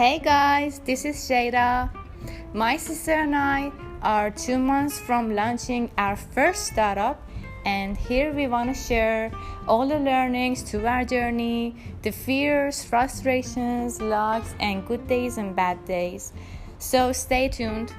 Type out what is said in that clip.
Hey guys, this is Shada. My sister and I are two months from launching our first startup, and here we want to share all the learnings to our journey, the fears, frustrations, luck, and good days and bad days. So stay tuned.